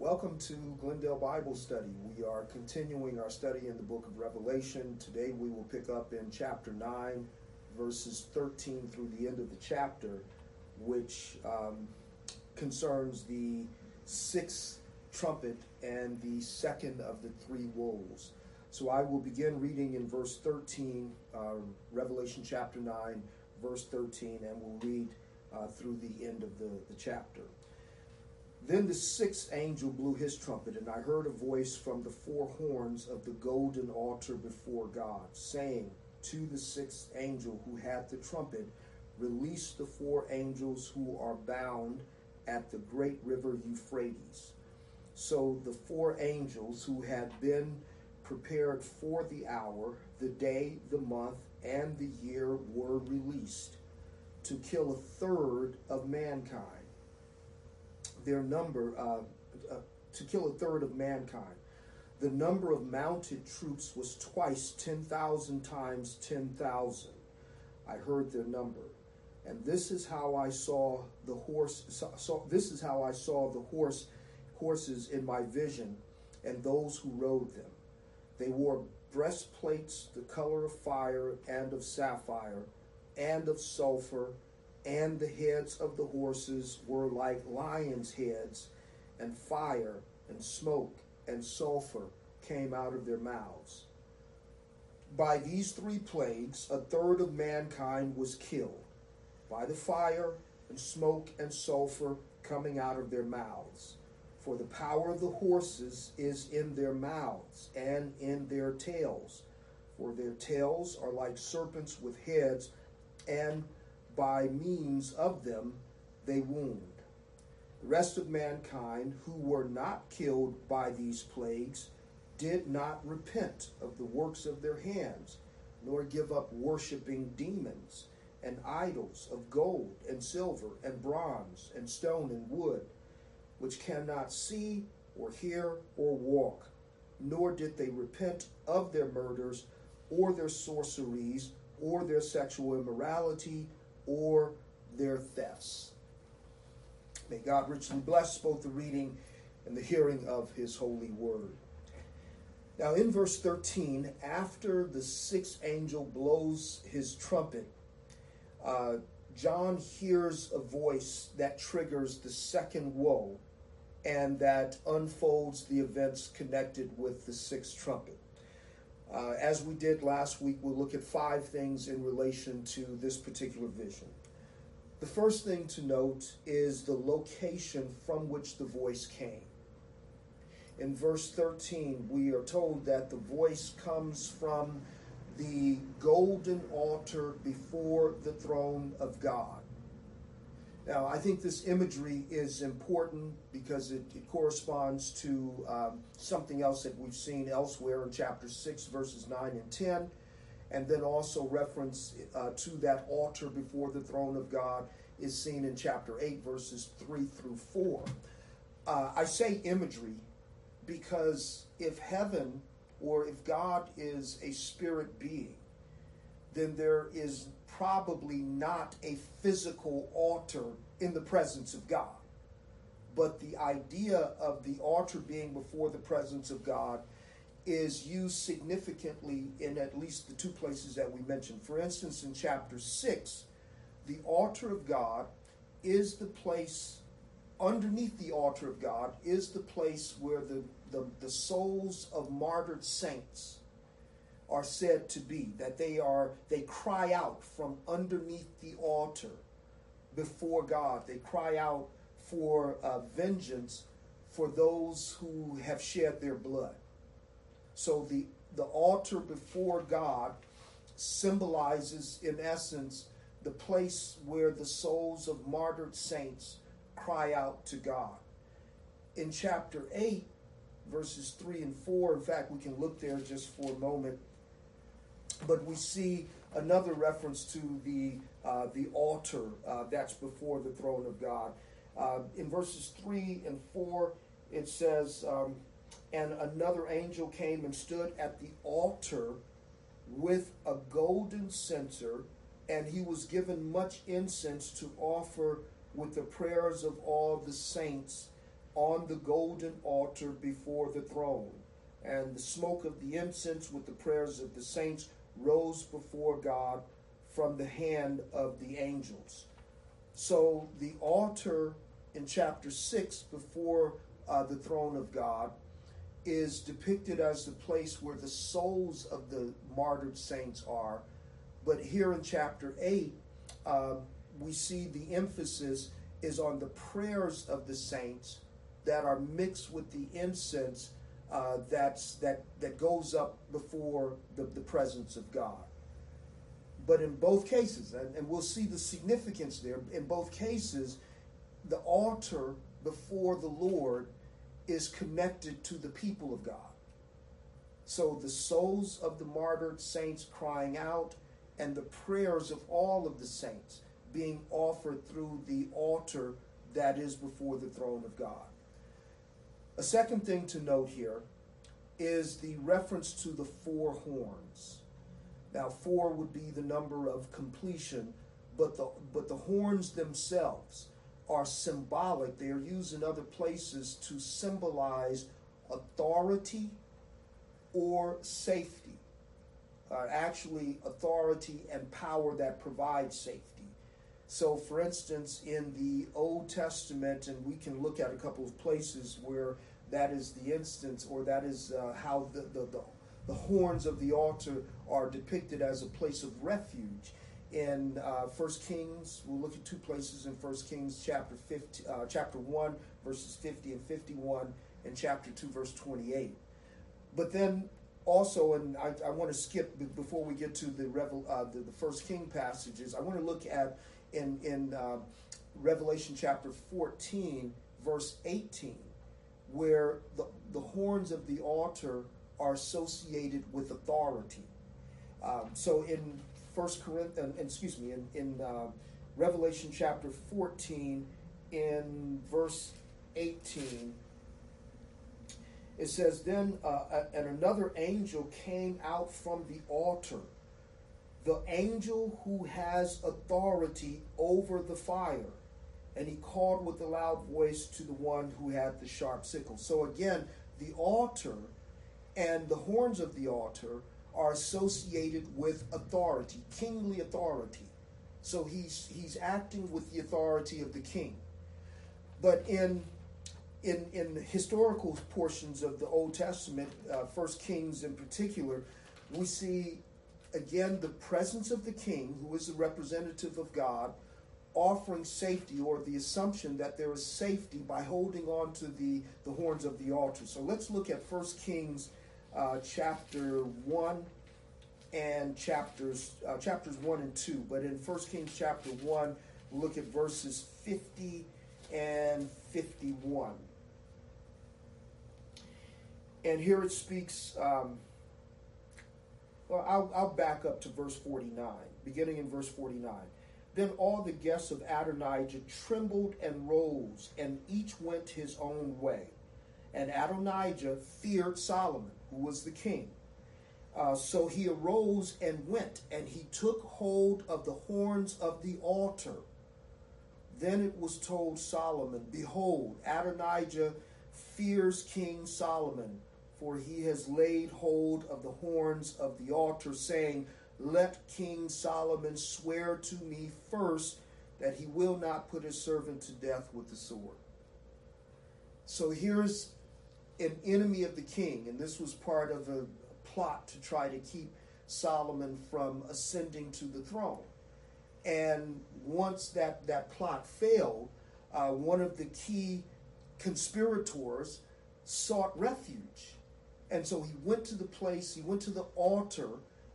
Welcome to Glendale Bible Study. We are continuing our study in the book of Revelation. Today we will pick up in chapter 9, verses 13 through the end of the chapter, which um, concerns the sixth trumpet and the second of the three woes. So I will begin reading in verse 13, uh, Revelation chapter 9, verse 13, and we'll read uh, through the end of the, the chapter. Then the sixth angel blew his trumpet, and I heard a voice from the four horns of the golden altar before God, saying to the sixth angel who had the trumpet, Release the four angels who are bound at the great river Euphrates. So the four angels who had been prepared for the hour, the day, the month, and the year were released to kill a third of mankind their number uh, uh, to kill a third of mankind. The number of mounted troops was twice 10,000 times 10,000. I heard their number. And this is how I saw the horse this is how I saw the horse horses in my vision and those who rode them. They wore breastplates the color of fire and of sapphire and of sulfur and the heads of the horses were like lions' heads, and fire and smoke and sulfur came out of their mouths. By these three plagues, a third of mankind was killed by the fire and smoke and sulfur coming out of their mouths. For the power of the horses is in their mouths and in their tails. For their tails are like serpents with heads, and by means of them they wound. The rest of mankind who were not killed by these plagues did not repent of the works of their hands, nor give up worshiping demons and idols of gold and silver and bronze and stone and wood, which cannot see or hear or walk, nor did they repent of their murders or their sorceries or their sexual immorality or their thefts. May God richly bless both the reading and the hearing of his holy word. Now, in verse 13, after the sixth angel blows his trumpet, uh, John hears a voice that triggers the second woe and that unfolds the events connected with the sixth trumpet. Uh, as we did last week, we'll look at five things in relation to this particular vision. The first thing to note is the location from which the voice came. In verse 13, we are told that the voice comes from the golden altar before the throne of God. Now, I think this imagery is important because it, it corresponds to um, something else that we've seen elsewhere in chapter 6, verses 9 and 10, and then also reference uh, to that altar before the throne of God is seen in chapter 8, verses 3 through 4. Uh, I say imagery because if heaven or if God is a spirit being, then there is probably not a physical altar in the presence of God. But the idea of the altar being before the presence of God is used significantly in at least the two places that we mentioned. For instance, in chapter 6, the altar of God is the place, underneath the altar of God, is the place where the, the, the souls of martyred saints are said to be that they are they cry out from underneath the altar before God. They cry out for uh, vengeance for those who have shed their blood. So the the altar before God symbolizes in essence the place where the souls of martyred saints cry out to God. In chapter 8 verses 3 and 4 in fact we can look there just for a moment but we see another reference to the uh, the altar uh, that's before the throne of God. Uh, in verses three and four, it says, um, "And another angel came and stood at the altar with a golden censer, and he was given much incense to offer with the prayers of all the saints on the golden altar before the throne. And the smoke of the incense with the prayers of the saints rose before God from the hand of the angels. So the altar in chapter 6 before uh, the throne of God is depicted as the place where the souls of the martyred saints are. But here in chapter 8, uh, we see the emphasis is on the prayers of the saints that are mixed with the incense uh, that's, that, that goes up before the, the presence of God. But in both cases, and, and we'll see the significance there, in both cases, the altar before the Lord is connected to the people of God. So the souls of the martyred saints crying out and the prayers of all of the saints being offered through the altar that is before the throne of God. A second thing to note here is the reference to the four horns. Now, four would be the number of completion, but the, but the horns themselves are symbolic. They are used in other places to symbolize authority or safety. Uh, actually, authority and power that provide safety. So, for instance, in the Old Testament, and we can look at a couple of places where that is the instance, or that is uh, how the, the, the, the, horns of the altar are depicted as a place of refuge. In uh, First Kings, we'll look at two places in First Kings, chapter 50, uh, chapter one, verses fifty and fifty-one, and chapter two, verse twenty-eight. But then also, and I, I want to skip before we get to the, Revel, uh, the, the First King passages. I want to look at in in uh, Revelation chapter fourteen, verse eighteen where the, the horns of the altar are associated with authority. Um, so in First Corinthians, excuse me, in, in uh, Revelation chapter 14, in verse 18, it says, Then uh, and another angel came out from the altar, the angel who has authority over the fire and he called with a loud voice to the one who had the sharp sickle. So again, the altar and the horns of the altar are associated with authority, kingly authority. So he's he's acting with the authority of the king. But in in in historical portions of the Old Testament, uh, First Kings in particular, we see again the presence of the king, who is the representative of God, offering safety or the assumption that there is safety by holding on to the, the horns of the altar. So let's look at 1 Kings uh, chapter 1 and chapters uh, chapters 1 and 2. But in 1 Kings chapter 1, we'll look at verses 50 and 51. And here it speaks, um, well, I'll, I'll back up to verse 49, beginning in verse 49. Then all the guests of Adonijah trembled and rose, and each went his own way. And Adonijah feared Solomon, who was the king. Uh, so he arose and went, and he took hold of the horns of the altar. Then it was told Solomon, Behold, Adonijah fears King Solomon, for he has laid hold of the horns of the altar, saying, let King Solomon swear to me first that he will not put his servant to death with the sword. So here's an enemy of the king, and this was part of a plot to try to keep Solomon from ascending to the throne. And once that, that plot failed, uh, one of the key conspirators sought refuge. And so he went to the place, he went to the altar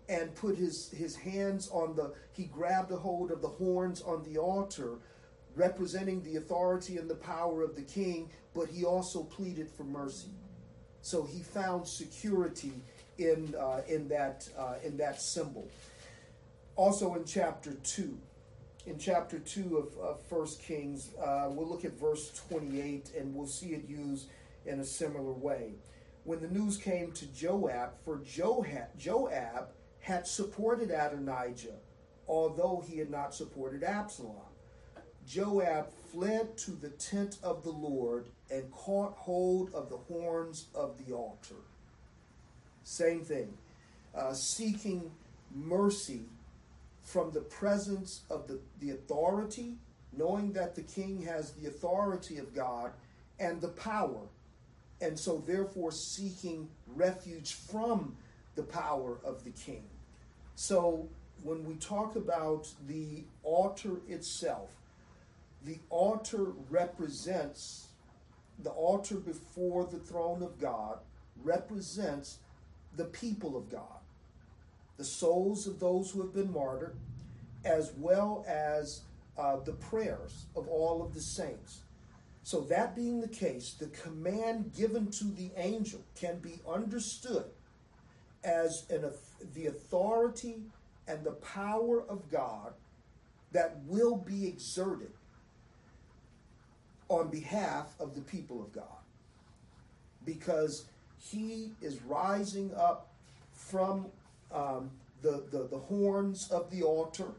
and put his, his hands on the, he grabbed a hold of the horns on the altar, representing the authority and the power of the king, but he also pleaded for mercy. So he found security in, uh, in, that, uh, in that symbol. Also in chapter 2, in chapter 2 of, of 1 Kings, uh, we'll look at verse 28 and we'll see it used in a similar way. When the news came to Joab, for Joab, Joab had supported Adonijah, although he had not supported Absalom. Joab fled to the tent of the Lord and caught hold of the horns of the altar. Same thing, uh, seeking mercy from the presence of the, the authority, knowing that the king has the authority of God and the power, and so therefore seeking refuge from the power of the king. So when we talk about the altar itself, the altar represents the altar before the throne of God represents the people of God, the souls of those who have been martyred, as well as uh, the prayers of all of the saints. So, that being the case, the command given to the angel can be understood as an, the authority and the power of God that will be exerted on behalf of the people of God. Because he is rising up from um, the, the, the horns of the altar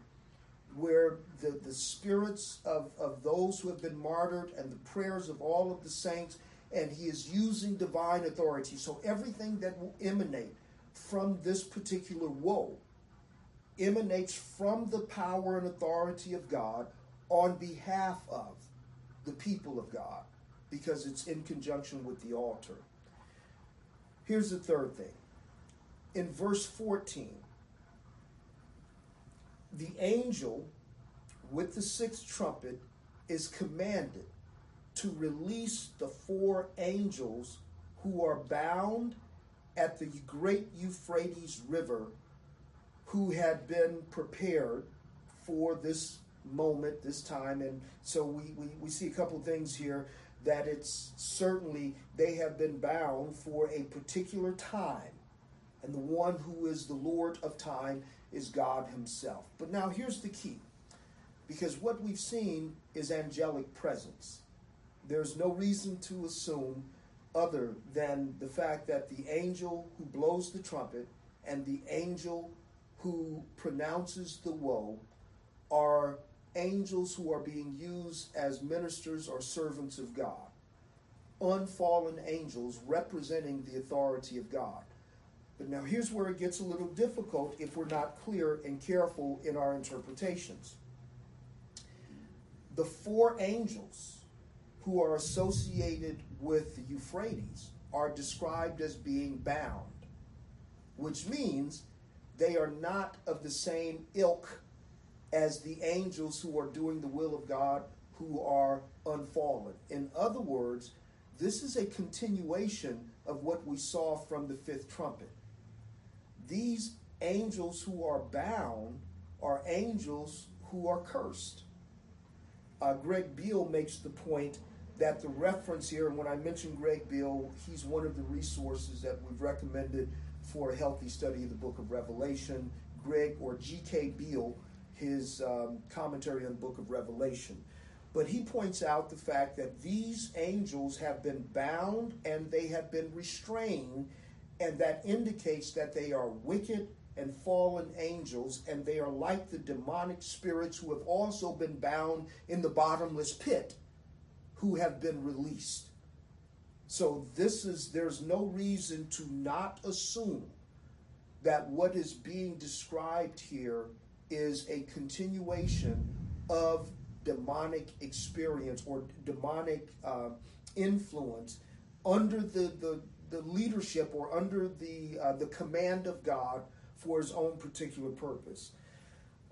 where the, the spirits of, of those who have been martyred and the prayers of all of the saints, and he is using divine authority. So everything that will emanate from this particular woe emanates from the power and authority of God on behalf of the people of God because it's in conjunction with the altar. Here's the third thing. In verse 14, the angel with the sixth trumpet is commanded to release the four angels who are bound at the great Euphrates River who had been prepared for this moment, this time. And so we, we, we see a couple things here that it's certainly they have been bound for a particular time. And the one who is the Lord of time is God Himself. But now here's the key because what we've seen is angelic presence. There's no reason to assume other than the fact that the angel who blows the trumpet and the angel who pronounces the woe are angels who are being used as ministers or servants of God, unfallen angels representing the authority of God. But now here's where it gets a little difficult if we're not clear and careful in our interpretations. The four angels who are associated with the Euphrates are described as being bound, which means they are not of the same ilk as the angels who are doing the will of God who are unfallen. In other words, this is a continuation of what we saw from the fifth trumpet. These angels who are bound are angels who are cursed. Uh, Greg Beale makes the point that the reference here, and when I mention Greg Beale, he's one of the resources that we've recommended for a healthy study of the book of Revelation. Greg or G.K. Beale his um, commentary on the book of Revelation. But he points out the fact that these angels have been bound and they have been restrained, and that indicates that they are wicked and fallen angels, and they are like the demonic spirits who have also been bound in the bottomless pit, who have been released. So this is there's no reason to not assume that what is being described here is a continuation of demonic experience or demonic uh, influence under the, the, the leadership or under the, uh, the command of God for his own particular purpose.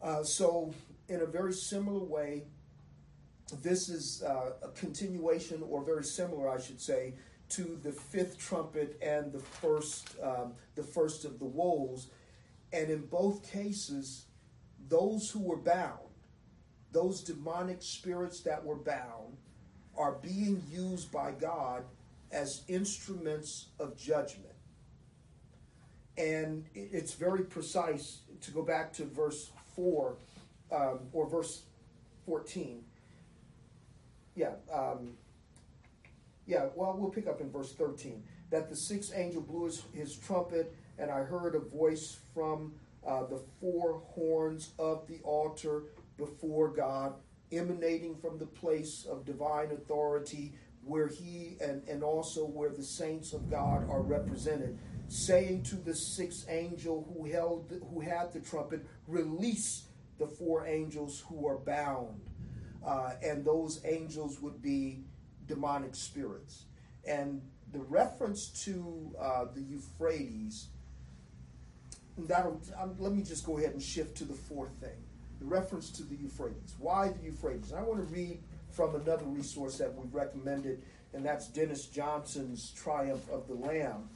Uh, so, in a very similar way, this is uh, a continuation, or very similar, I should say, to the fifth trumpet and the first, um, the first of the woes. And in both cases, those who were bound, those demonic spirits that were bound, are being used by God as instruments of judgment. And it's very precise to go back to verse 4 um, or verse 14. Yeah, um, yeah, well, we'll pick up in verse 13. That the sixth angel blew his, his trumpet, and I heard a voice from uh, the four horns of the altar before God emanating from the place of divine authority where he and, and also where the saints of God are represented, saying to the sixth angel who held who had the trumpet, release the four angels who are bound. Uh, and those angels would be demonic spirits. And the reference to uh, the Euphrates, that'll, um, let me just go ahead and shift to the fourth thing the reference to the Euphrates. Why the Euphrates? I want to read from another resource that we've recommended, and that's Dennis Johnson's Triumph of the Lamb,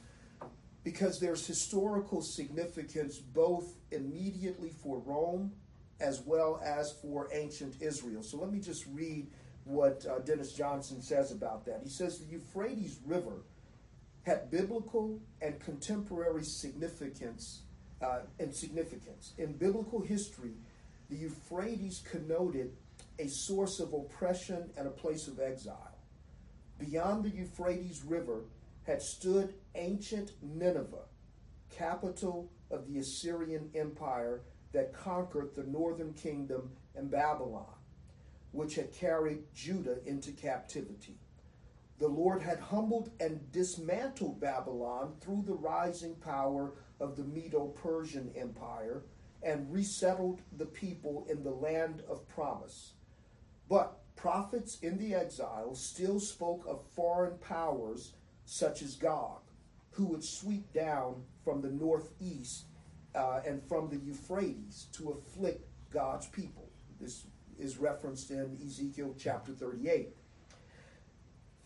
because there's historical significance both immediately for Rome as well as for ancient Israel. So let me just read what uh, Dennis Johnson says about that. He says the Euphrates River had biblical and contemporary significance uh, and significance. In biblical history, the Euphrates connoted a source of oppression and a place of exile. Beyond the Euphrates River had stood ancient Nineveh, capital of the Assyrian Empire that conquered the northern kingdom and Babylon, which had carried Judah into captivity. The Lord had humbled and dismantled Babylon through the rising power of the Medo Persian Empire and resettled the people in the land of promise. But prophets in the exile still spoke of foreign powers such as Gog, who would sweep down from the northeast uh, and from the Euphrates to afflict God's people. This is referenced in Ezekiel chapter 38.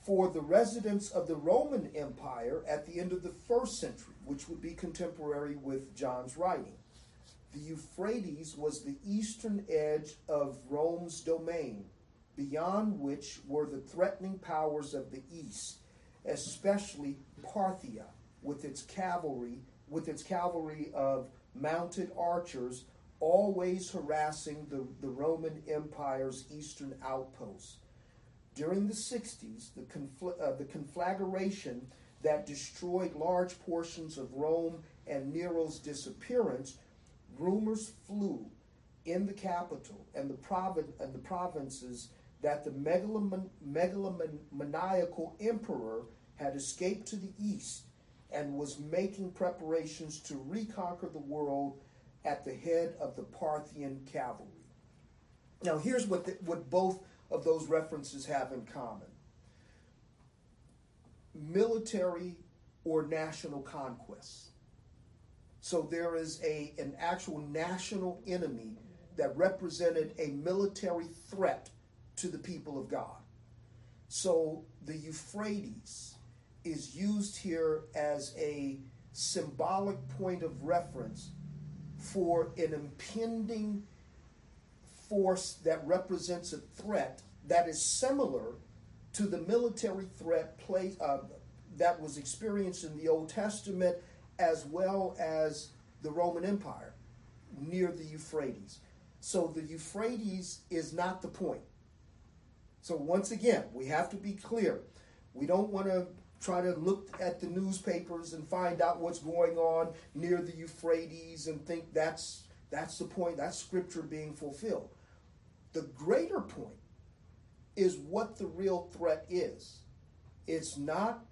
For the residents of the Roman Empire at the end of the first century, which would be contemporary with John's writing, the Euphrates was the eastern edge of Rome's domain, beyond which were the threatening powers of the east, especially Parthia, with its cavalry, with its cavalry of mounted archers, always harassing the, the Roman Empire's eastern outposts. During the 60s, the, confl- uh, the conflagration that destroyed large portions of Rome and Nero's disappearance rumors flew in the capital and the, provin- and the provinces that the megalomaniacal emperor had escaped to the east and was making preparations to reconquer the world at the head of the Parthian cavalry. Now, here's what, the, what both of those references have in common military or national conquests. So there is a, an actual national enemy that represented a military threat to the people of God. So the Euphrates is used here as a symbolic point of reference for an impending force that represents a threat that is similar to the military threat play, uh, that was experienced in the Old Testament as well as the Roman Empire near the Euphrates. So the Euphrates is not the point. So once again, we have to be clear. We don't want to try to look at the newspapers and find out what's going on near the Euphrates and think that's that's the point, that's scripture being fulfilled. The greater point is what the real threat is. It's not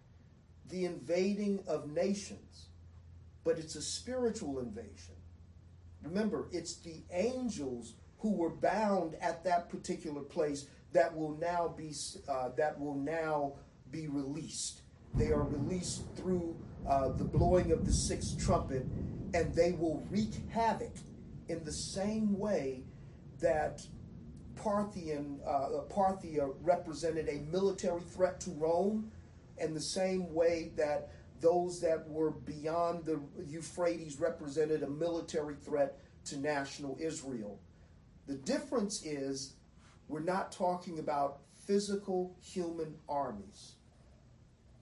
the invading of nations but it's a spiritual invasion. Remember, it's the angels who were bound at that particular place that will now be uh, that will now be released. They are released through uh, the blowing of the sixth trumpet, and they will wreak havoc in the same way that Parthian uh, Parthia represented a military threat to Rome, and the same way that those that were beyond the Euphrates represented a military threat to national Israel. The difference is we're not talking about physical human armies.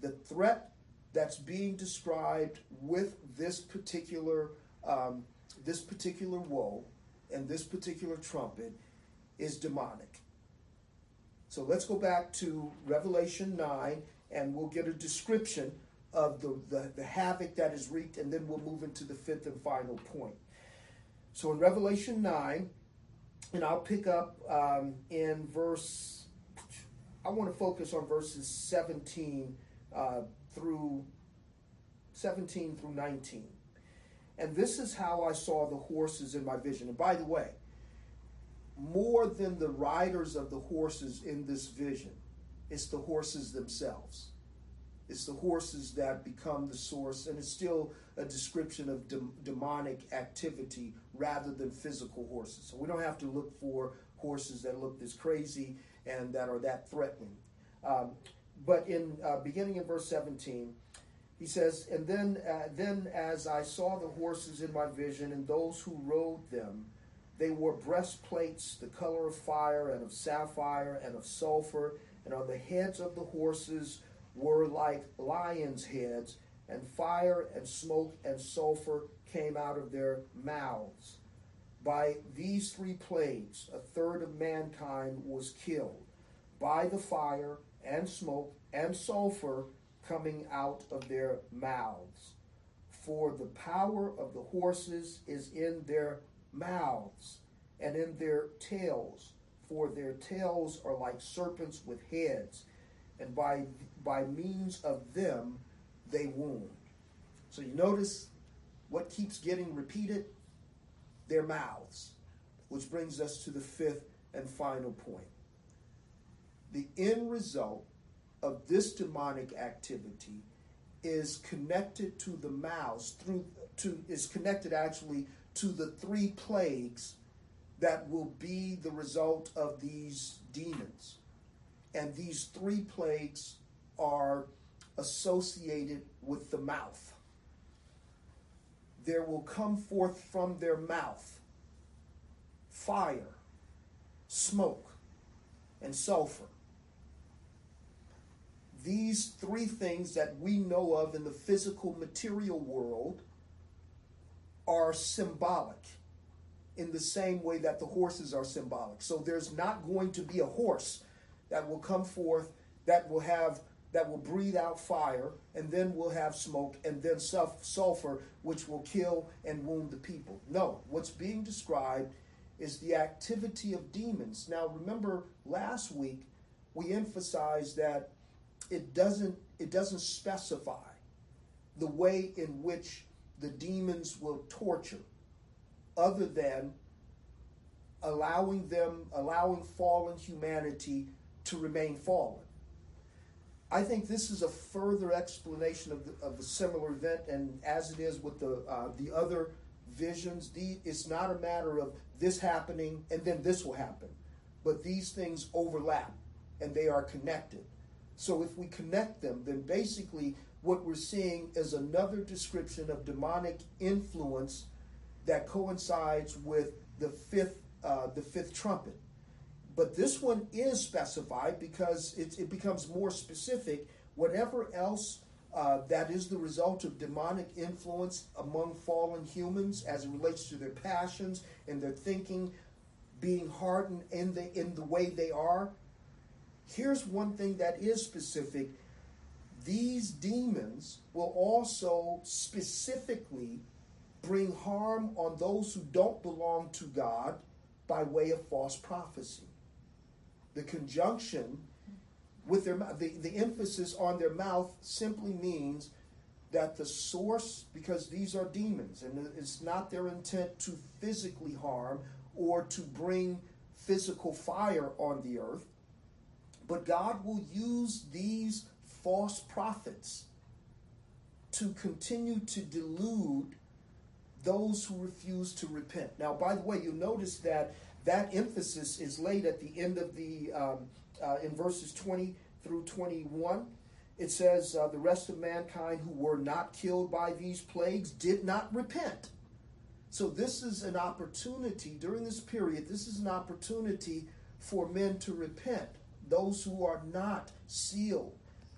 The threat that's being described with this particular um, this particular woe and this particular trumpet is demonic. So let's go back to Revelation 9 and we'll get a description of the, the, the havoc that is wreaked, and then we'll move into the fifth and final point. So in Revelation 9, and I'll pick up um, in verse, I want to focus on verses 17 uh, through 17 through 19. And this is how I saw the horses in my vision. And by the way, more than the riders of the horses in this vision, it's the horses themselves. It's the horses that become the source, and it's still a description of de- demonic activity rather than physical horses. So we don't have to look for horses that look this crazy and that are that threatening. Um, but in uh, beginning in verse 17, he says, "And then, uh, then as I saw the horses in my vision and those who rode them, they wore breastplates the color of fire and of sapphire and of sulfur, and on the heads of the horses." Were like lions' heads, and fire and smoke and sulfur came out of their mouths. By these three plagues, a third of mankind was killed by the fire and smoke and sulfur coming out of their mouths. For the power of the horses is in their mouths and in their tails, for their tails are like serpents with heads, and by by means of them they wound. So you notice what keeps getting repeated? Their mouths. Which brings us to the fifth and final point. The end result of this demonic activity is connected to the mouths through to is connected actually to the three plagues that will be the result of these demons. And these three plagues are associated with the mouth. There will come forth from their mouth fire, smoke, and sulfur. These three things that we know of in the physical material world are symbolic in the same way that the horses are symbolic. So there's not going to be a horse that will come forth that will have that will breathe out fire, and then we'll have smoke, and then sulfur, which will kill and wound the people. No, what's being described is the activity of demons. Now, remember last week we emphasized that it doesn't it doesn't specify the way in which the demons will torture, other than allowing them allowing fallen humanity to remain fallen. I think this is a further explanation of, the, of similar event, and as it is with the uh, the other visions, the, it's not a matter of this happening and then this will happen, but these things overlap and they are connected. So if we connect them, then basically what we're seeing is another description of demonic influence that coincides with the fifth uh, the fifth trumpet. But this one is specified because it, it becomes more specific. Whatever else uh, that is the result of demonic influence among fallen humans as it relates to their passions and their thinking being hardened in the in the way they are. Here's one thing that is specific. These demons will also specifically bring harm on those who don't belong to God by way of false prophecy the conjunction with their the, the emphasis on their mouth simply means that the source because these are demons and it's not their intent to physically harm or to bring physical fire on the earth but God will use these false prophets to continue to delude those who refuse to repent. Now, by the way, you'll notice that that emphasis is laid at the end of the um, uh, in verses 20 through 21 it says uh, the rest of mankind who were not killed by these plagues did not repent. So this is an opportunity during this period this is an opportunity for men to repent. Those who are not sealed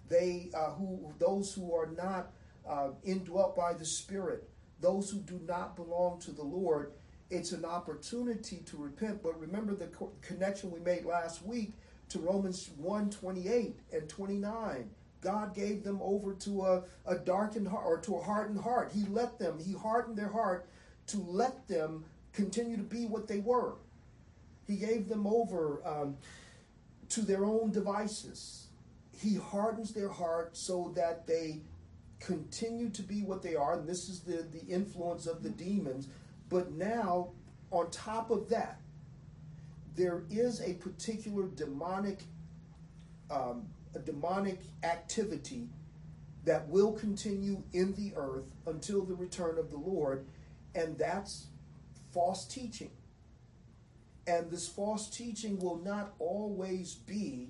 they uh, who those who are not uh, indwelt by the spirit those who do not belong to the lord it's an opportunity to repent. But remember the co- connection we made last week to Romans 1 28 and 29. God gave them over to a, a darkened heart or to a hardened heart. He let them, He hardened their heart to let them continue to be what they were. He gave them over um, to their own devices. He hardens their heart so that they continue to be what they are, and this is the, the influence of the demons. But now, on top of that, there is a particular demonic um, a demonic activity that will continue in the earth until the return of the Lord, and that's false teaching. And this false teaching will not always be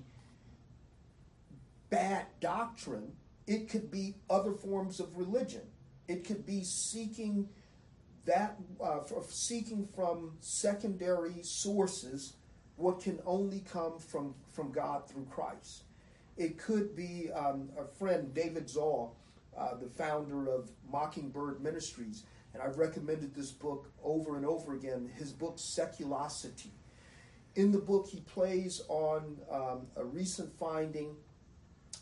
bad doctrine, it could be other forms of religion. It could be seeking that uh, seeking from secondary sources what can only come from from God through Christ. It could be um, a friend, David Zahl, uh, the founder of Mockingbird Ministries, and I've recommended this book over and over again. His book, Seculosity. In the book, he plays on um, a recent finding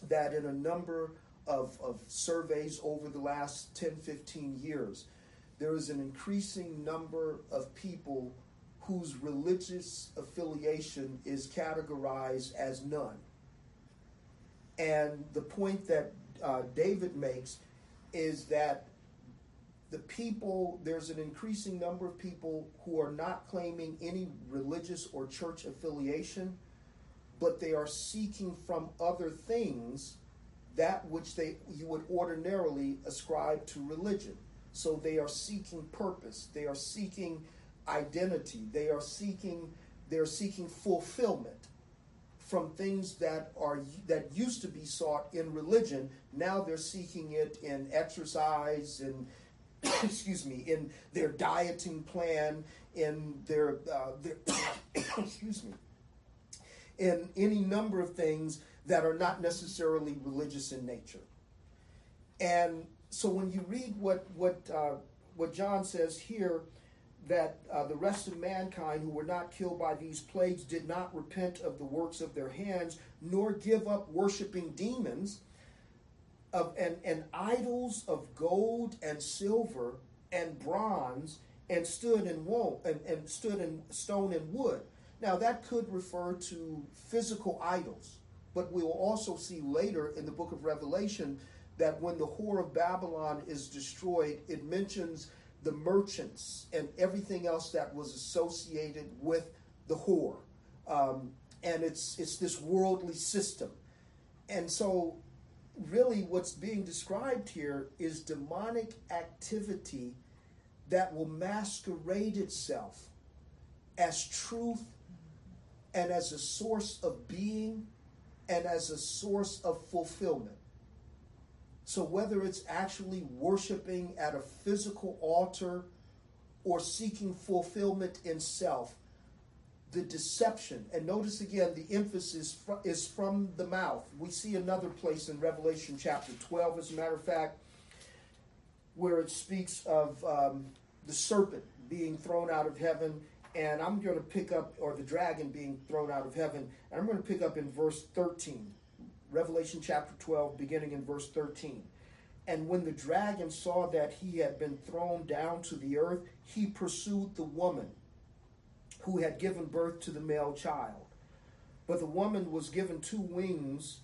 that in a number of, of surveys over the last 10, 15 years, there is an increasing number of people whose religious affiliation is categorized as none. And the point that uh, David makes is that the people, there's an increasing number of people who are not claiming any religious or church affiliation, but they are seeking from other things that which they you would ordinarily ascribe to religion. So they are seeking purpose, they are seeking identity, they are seeking they're seeking fulfillment from things that are that used to be sought in religion. Now they're seeking it in exercise in excuse me in their dieting plan in their, uh, their excuse me in any number of things that are not necessarily religious in nature. And so when you read what what uh, what John says here that uh, the rest of mankind who were not killed by these plagues did not repent of the works of their hands, nor give up worshiping demons of, and, and idols of gold and silver and bronze, and stood in wool and, and stood in stone and wood. Now that could refer to physical idols, but we will also see later in the book of Revelation that when the whore of Babylon is destroyed, it mentions the merchants and everything else that was associated with the whore. Um, and it's it's this worldly system. And so really what's being described here is demonic activity that will masquerade itself as truth and as a source of being and as a source of fulfillment. So, whether it's actually worshiping at a physical altar or seeking fulfillment in self, the deception, and notice again the emphasis is from the mouth. We see another place in Revelation chapter 12, as a matter of fact, where it speaks of um, the serpent being thrown out of heaven. And I'm going to pick up, or the dragon being thrown out of heaven, and I'm going to pick up in verse 13. Revelation chapter 12, beginning in verse 13. And when the dragon saw that he had been thrown down to the earth, he pursued the woman who had given birth to the male child. But the woman was given two wings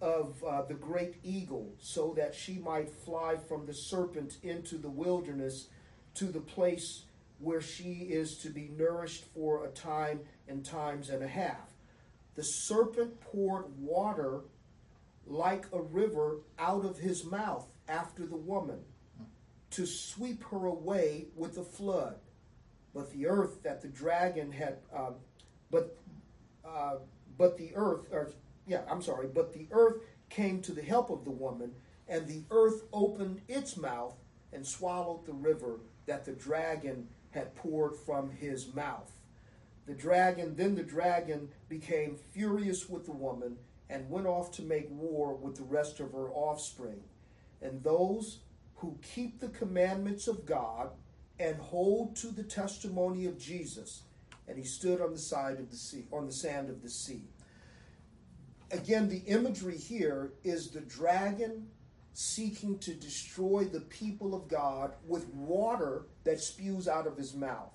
of uh, the great eagle, so that she might fly from the serpent into the wilderness to the place where she is to be nourished for a time and times and a half. The serpent poured water like a river out of his mouth after the woman to sweep her away with a flood. But the earth that the dragon had, um, but uh, but the earth, or yeah, I'm sorry, but the earth came to the help of the woman, and the earth opened its mouth and swallowed the river that the dragon had poured from his mouth. The dragon, then the dragon became furious with the woman and went off to make war with the rest of her offspring. And those who keep the commandments of God and hold to the testimony of Jesus. And he stood on the side of the sea, on the sand of the sea. Again, the imagery here is the dragon seeking to destroy the people of God with water that spews out of his mouth.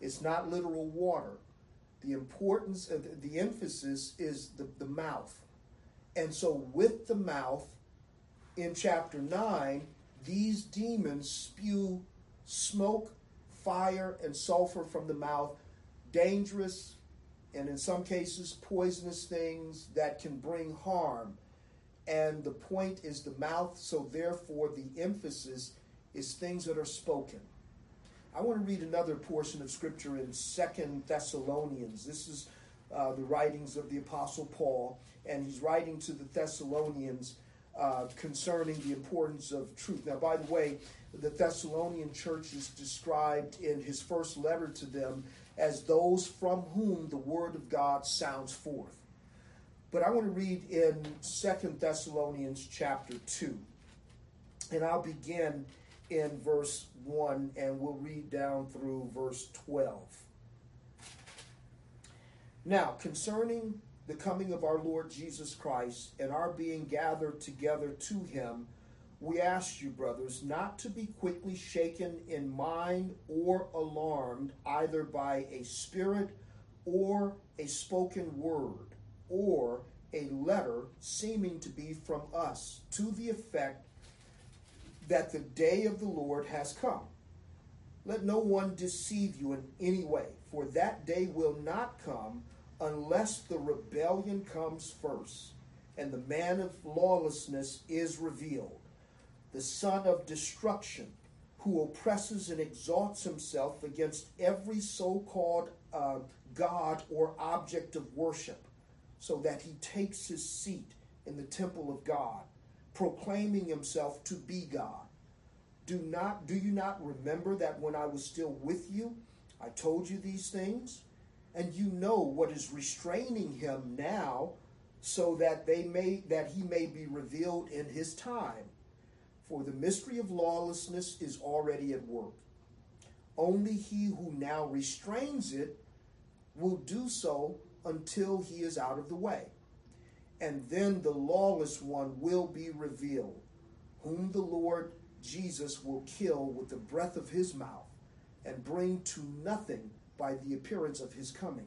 It's not literal water, the importance of the, the emphasis is the, the mouth. And so, with the mouth, in chapter 9, these demons spew smoke, fire, and sulfur from the mouth, dangerous and in some cases poisonous things that can bring harm. And the point is the mouth, so therefore the emphasis is things that are spoken. I want to read another portion of scripture in Second Thessalonians. This is uh, the writings of the Apostle Paul, and he's writing to the Thessalonians uh, concerning the importance of truth. Now, by the way, the Thessalonian church is described in his first letter to them as those from whom the word of God sounds forth. But I want to read in Second Thessalonians chapter 2. And I'll begin in verse 1 and we'll read down through verse 12. Now, concerning the coming of our Lord Jesus Christ and our being gathered together to him, we ask you, brothers, not to be quickly shaken in mind or alarmed either by a spirit or a spoken word or a letter seeming to be from us to the effect that the day of the Lord has come. Let no one deceive you in any way, for that day will not come unless the rebellion comes first and the man of lawlessness is revealed the son of destruction, who oppresses and exalts himself against every so called uh, God or object of worship, so that he takes his seat in the temple of God, proclaiming himself to be God. Do not do you not remember that when I was still with you, I told you these things? And you know what is restraining him now, so that they may that he may be revealed in his time. For the mystery of lawlessness is already at work. Only he who now restrains it will do so until he is out of the way. And then the lawless one will be revealed, whom the Lord Jesus will kill with the breath of his mouth and bring to nothing by the appearance of his coming.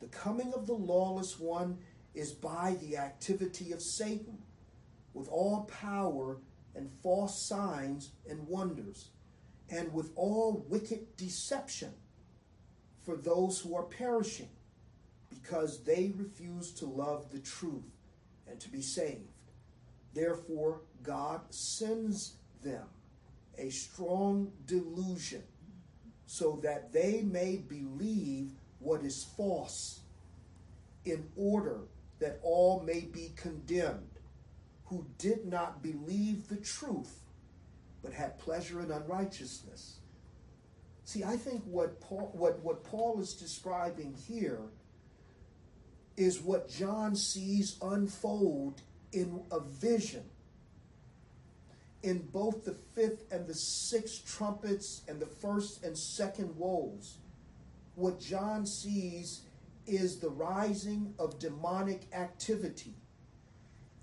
The coming of the lawless one is by the activity of Satan with all power and false signs and wonders, and with all wicked deception for those who are perishing, because they refuse to love the truth and to be saved. Therefore, God sends them a strong delusion so that they may believe what is false, in order that all may be condemned who did not believe the truth, but had pleasure in unrighteousness. See, I think what Paul, what, what Paul is describing here is what John sees unfold in a vision. In both the fifth and the sixth trumpets and the first and second woes, what John sees is the rising of demonic activity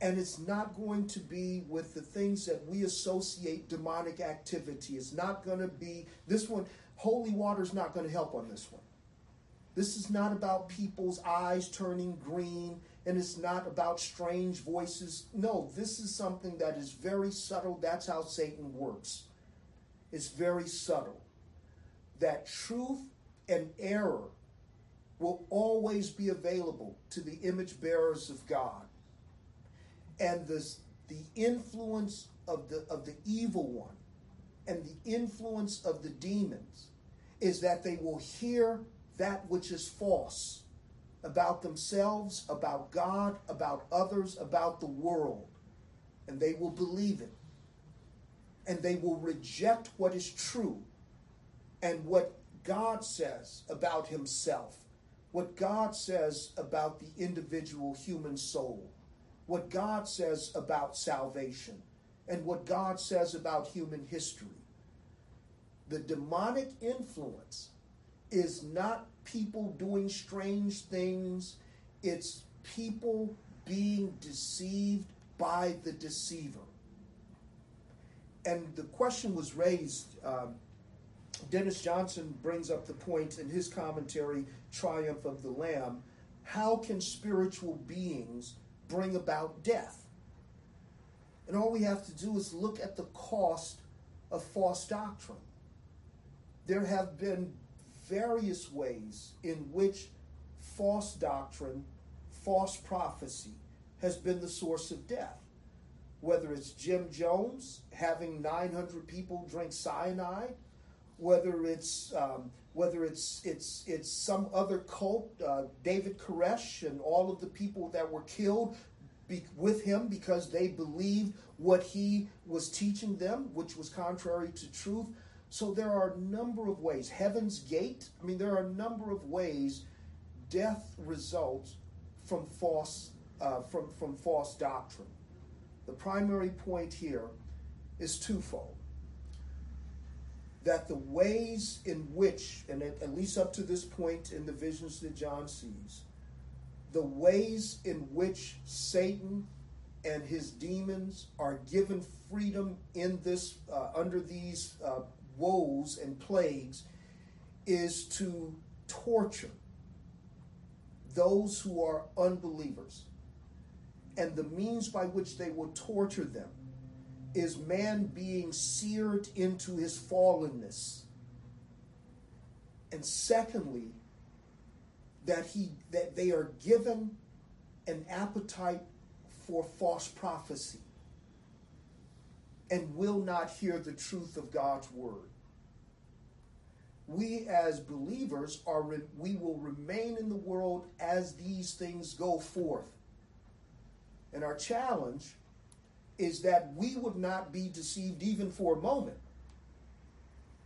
and it's not going to be with the things that we associate demonic activity. It's not going to be this one. Holy water is not going to help on this one. This is not about people's eyes turning green, and it's not about strange voices. No, this is something that is very subtle. That's how Satan works. It's very subtle. That truth and error will always be available to the image bearers of God and this, the influence of the, of the evil one and the influence of the demons is that they will hear that which is false about themselves, about God, about others, about the world, and they will believe it. And they will reject what is true and what God says about Himself, what God says about the individual human soul what God says about salvation and what God says about human history. The demonic influence is not people doing strange things, it's people being deceived by the deceiver. And the question was raised um, Dennis Johnson brings up the point in his commentary, Triumph of the Lamb. How can spiritual beings bring about death? And all we have to do is look at the cost of false doctrine. There have been various ways in which false doctrine, false prophecy has been the source of death. Whether it's Jim Jones having 900 people drink cyanide, whether it's um, whether it's it's it's some other cult, uh, David Koresh and all of the people that were killed be, with him because they believed what he was teaching them, which was contrary to truth. So there are a number of ways. Heaven's Gate. I mean, there are a number of ways death results from false uh, from from false doctrine. The primary point here is twofold that the ways in which, and at, least up to this point in the visions that John sees, the ways in which Satan and his demons are given freedom in this uh, under these uh, woes and plagues is to torture those who are unbelievers and the means by which they will torture them is man being seared into his fallenness. And secondly, that he that they are given an appetite for false prophecy and will not hear the truth of God's word. We as believers are we will remain in the world as these things go forth. And our challenge is that we would not be deceived even for a moment.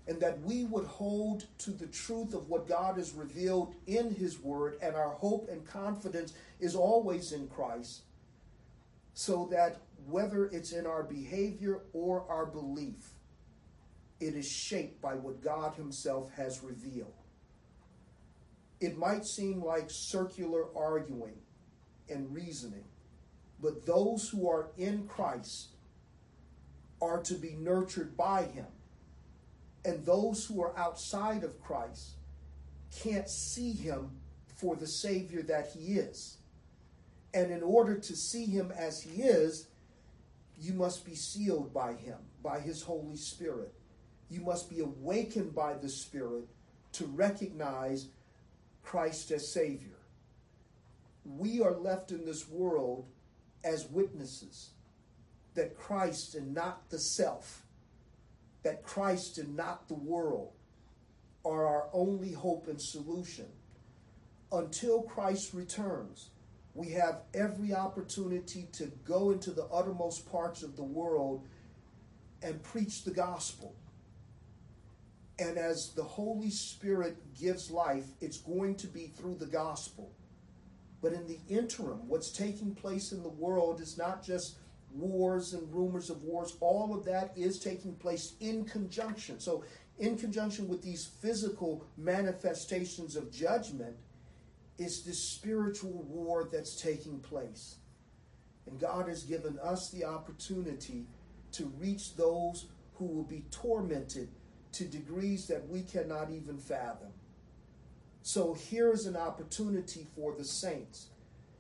And that we would hold to the truth of what God has revealed in His Word, and our hope and confidence is always in Christ, so that whether it's in our behavior or our belief, it is shaped by what God Himself has revealed. It might seem like circular arguing and reasoning, but those who are in Christ are to be nurtured by him. And those who are outside of Christ can't see him for the Savior that he is. And in order to see him as he is, you must be sealed by him, by his Holy Spirit. You must be awakened by the Spirit to recognize Christ as Savior. We are left in this world as witnesses that Christ and not the self, that Christ and not the world are our only hope and solution. Until Christ returns, we have every opportunity to go into the uttermost parts of the world and preach the gospel. And as the Holy Spirit gives life, it's going to be through the gospel. But in the interim, what's taking place in the world is not just wars and rumors of wars. All of that is taking place in conjunction. So, in conjunction with these physical manifestations of judgment, is this spiritual war that's taking place. And God has given us the opportunity to reach those who will be tormented to degrees that we cannot even fathom. So here is an opportunity for the saints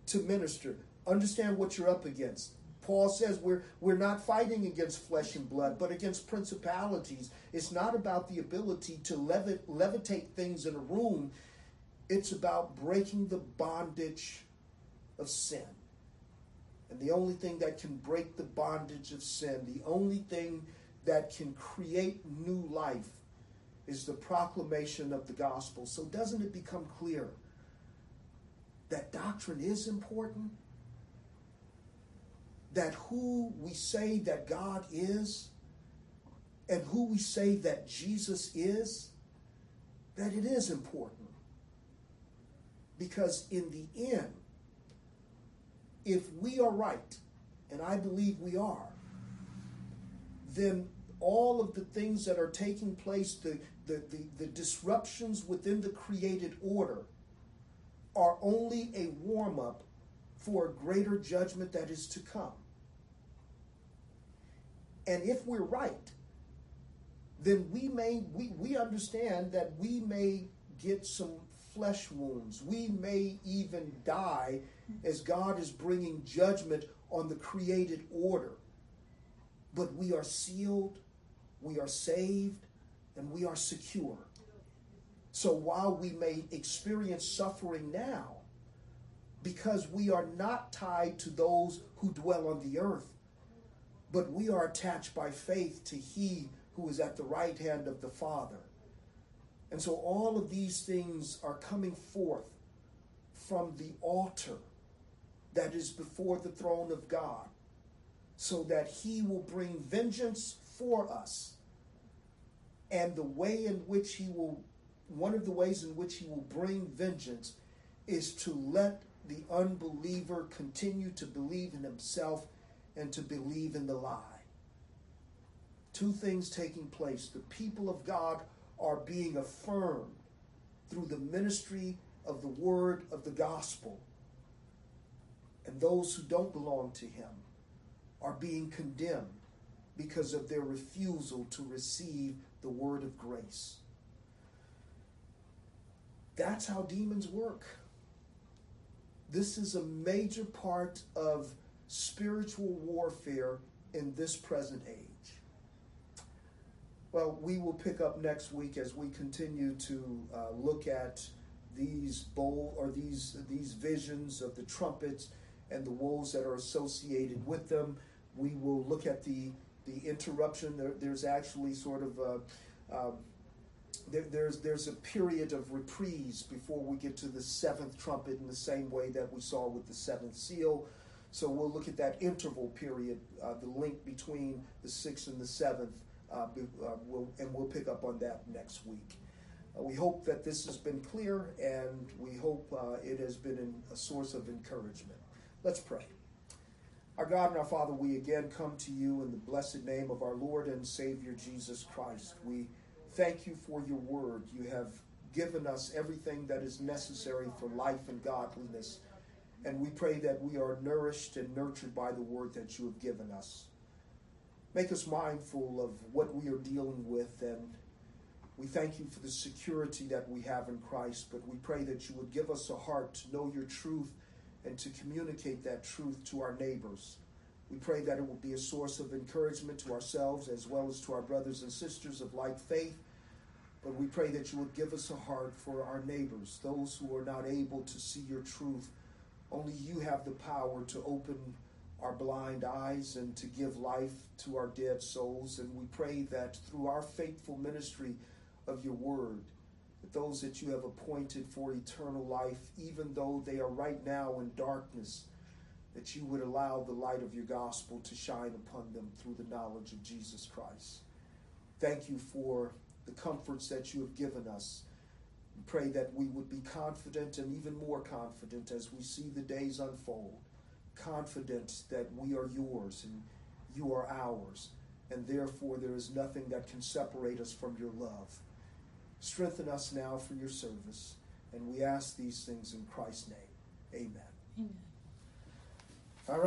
to minister. Understand what you're up against. Paul says we're, we're not fighting against flesh and blood, but against principalities. It's not about the ability to levit, levitate things in a room, it's about breaking the bondage of sin. And the only thing that can break the bondage of sin, the only thing that can create new life, is the proclamation of the gospel. So, doesn't it become clear that doctrine is important? That who we say that God is and who we say that Jesus is, that it is important. Because in the end, if we are right, and I believe we are, then all of the things that are taking place, the, the, the, the disruptions within the created order are only a warm up for a greater judgment that is to come. And if we're right, then we may we, we understand that we may get some flesh wounds. We may even die as God is bringing judgment on the created order. But we are sealed, we are saved, and we are secure. So while we may experience suffering now, because we are not tied to those who dwell on the earth, but we are attached by faith to He who is at the right hand of the Father. And so all of these things are coming forth from the altar that is before the throne of God, so that He will bring vengeance for us. And the way in which He will, one of the ways in which He will bring vengeance is to let the unbeliever continue to believe in himself and to believe in the lie. Two things taking place. The people of God are being affirmed through the ministry of the word of the gospel. And those who don't belong to him are being condemned because of their refusal to receive the word of grace. That's how demons work. This is a major part of spiritual warfare in this present age. Well, we will pick up next week as we continue to uh, look at these bowl or these these visions of the trumpets and the woes that are associated with them. We will look at the the interruption. There, there's actually sort of a, um, there, there's there's a period of reprise before we get to the seventh trumpet in the same way that we saw with the seventh seal. So we'll look at that interval period, uh, the link between the sixth and the seventh, uh, uh, we'll, and we'll pick up on that next week. Uh, we hope that this has been clear, and we hope uh, it has been a source of encouragement. Let's pray. Our God and our Father, we again come to you in the blessed name of our Lord and Savior Jesus Christ. We thank you for your word. You have given us everything that is necessary for life and godliness. And we pray that we are nourished and nurtured by the word that you have given us. Make us mindful of what we are dealing with, and we thank you for the security that we have in Christ. But we pray that you would give us a heart to know your truth and to communicate that truth to our neighbors. We pray that it will be a source of encouragement to ourselves as well as to our brothers and sisters of like faith but we pray that you would give us a heart for our neighbors, those who are not able to see your truth. Only you have the power to open our blind eyes and to give life to our dead souls. And we pray that through our faithful ministry of your word, that those that you have appointed for eternal life, even though they are right now in darkness, that you would allow the light of your gospel to shine upon them through the knowledge of Jesus Christ. Thank you for the comforts that you have given us. We pray that we would be confident and even more confident as we see the days unfold, confident that we are yours and you are ours, and therefore there is nothing that can separate us from your love. Strengthen us now for your service, and we ask these things in Christ's name. Amen. Amen. All right.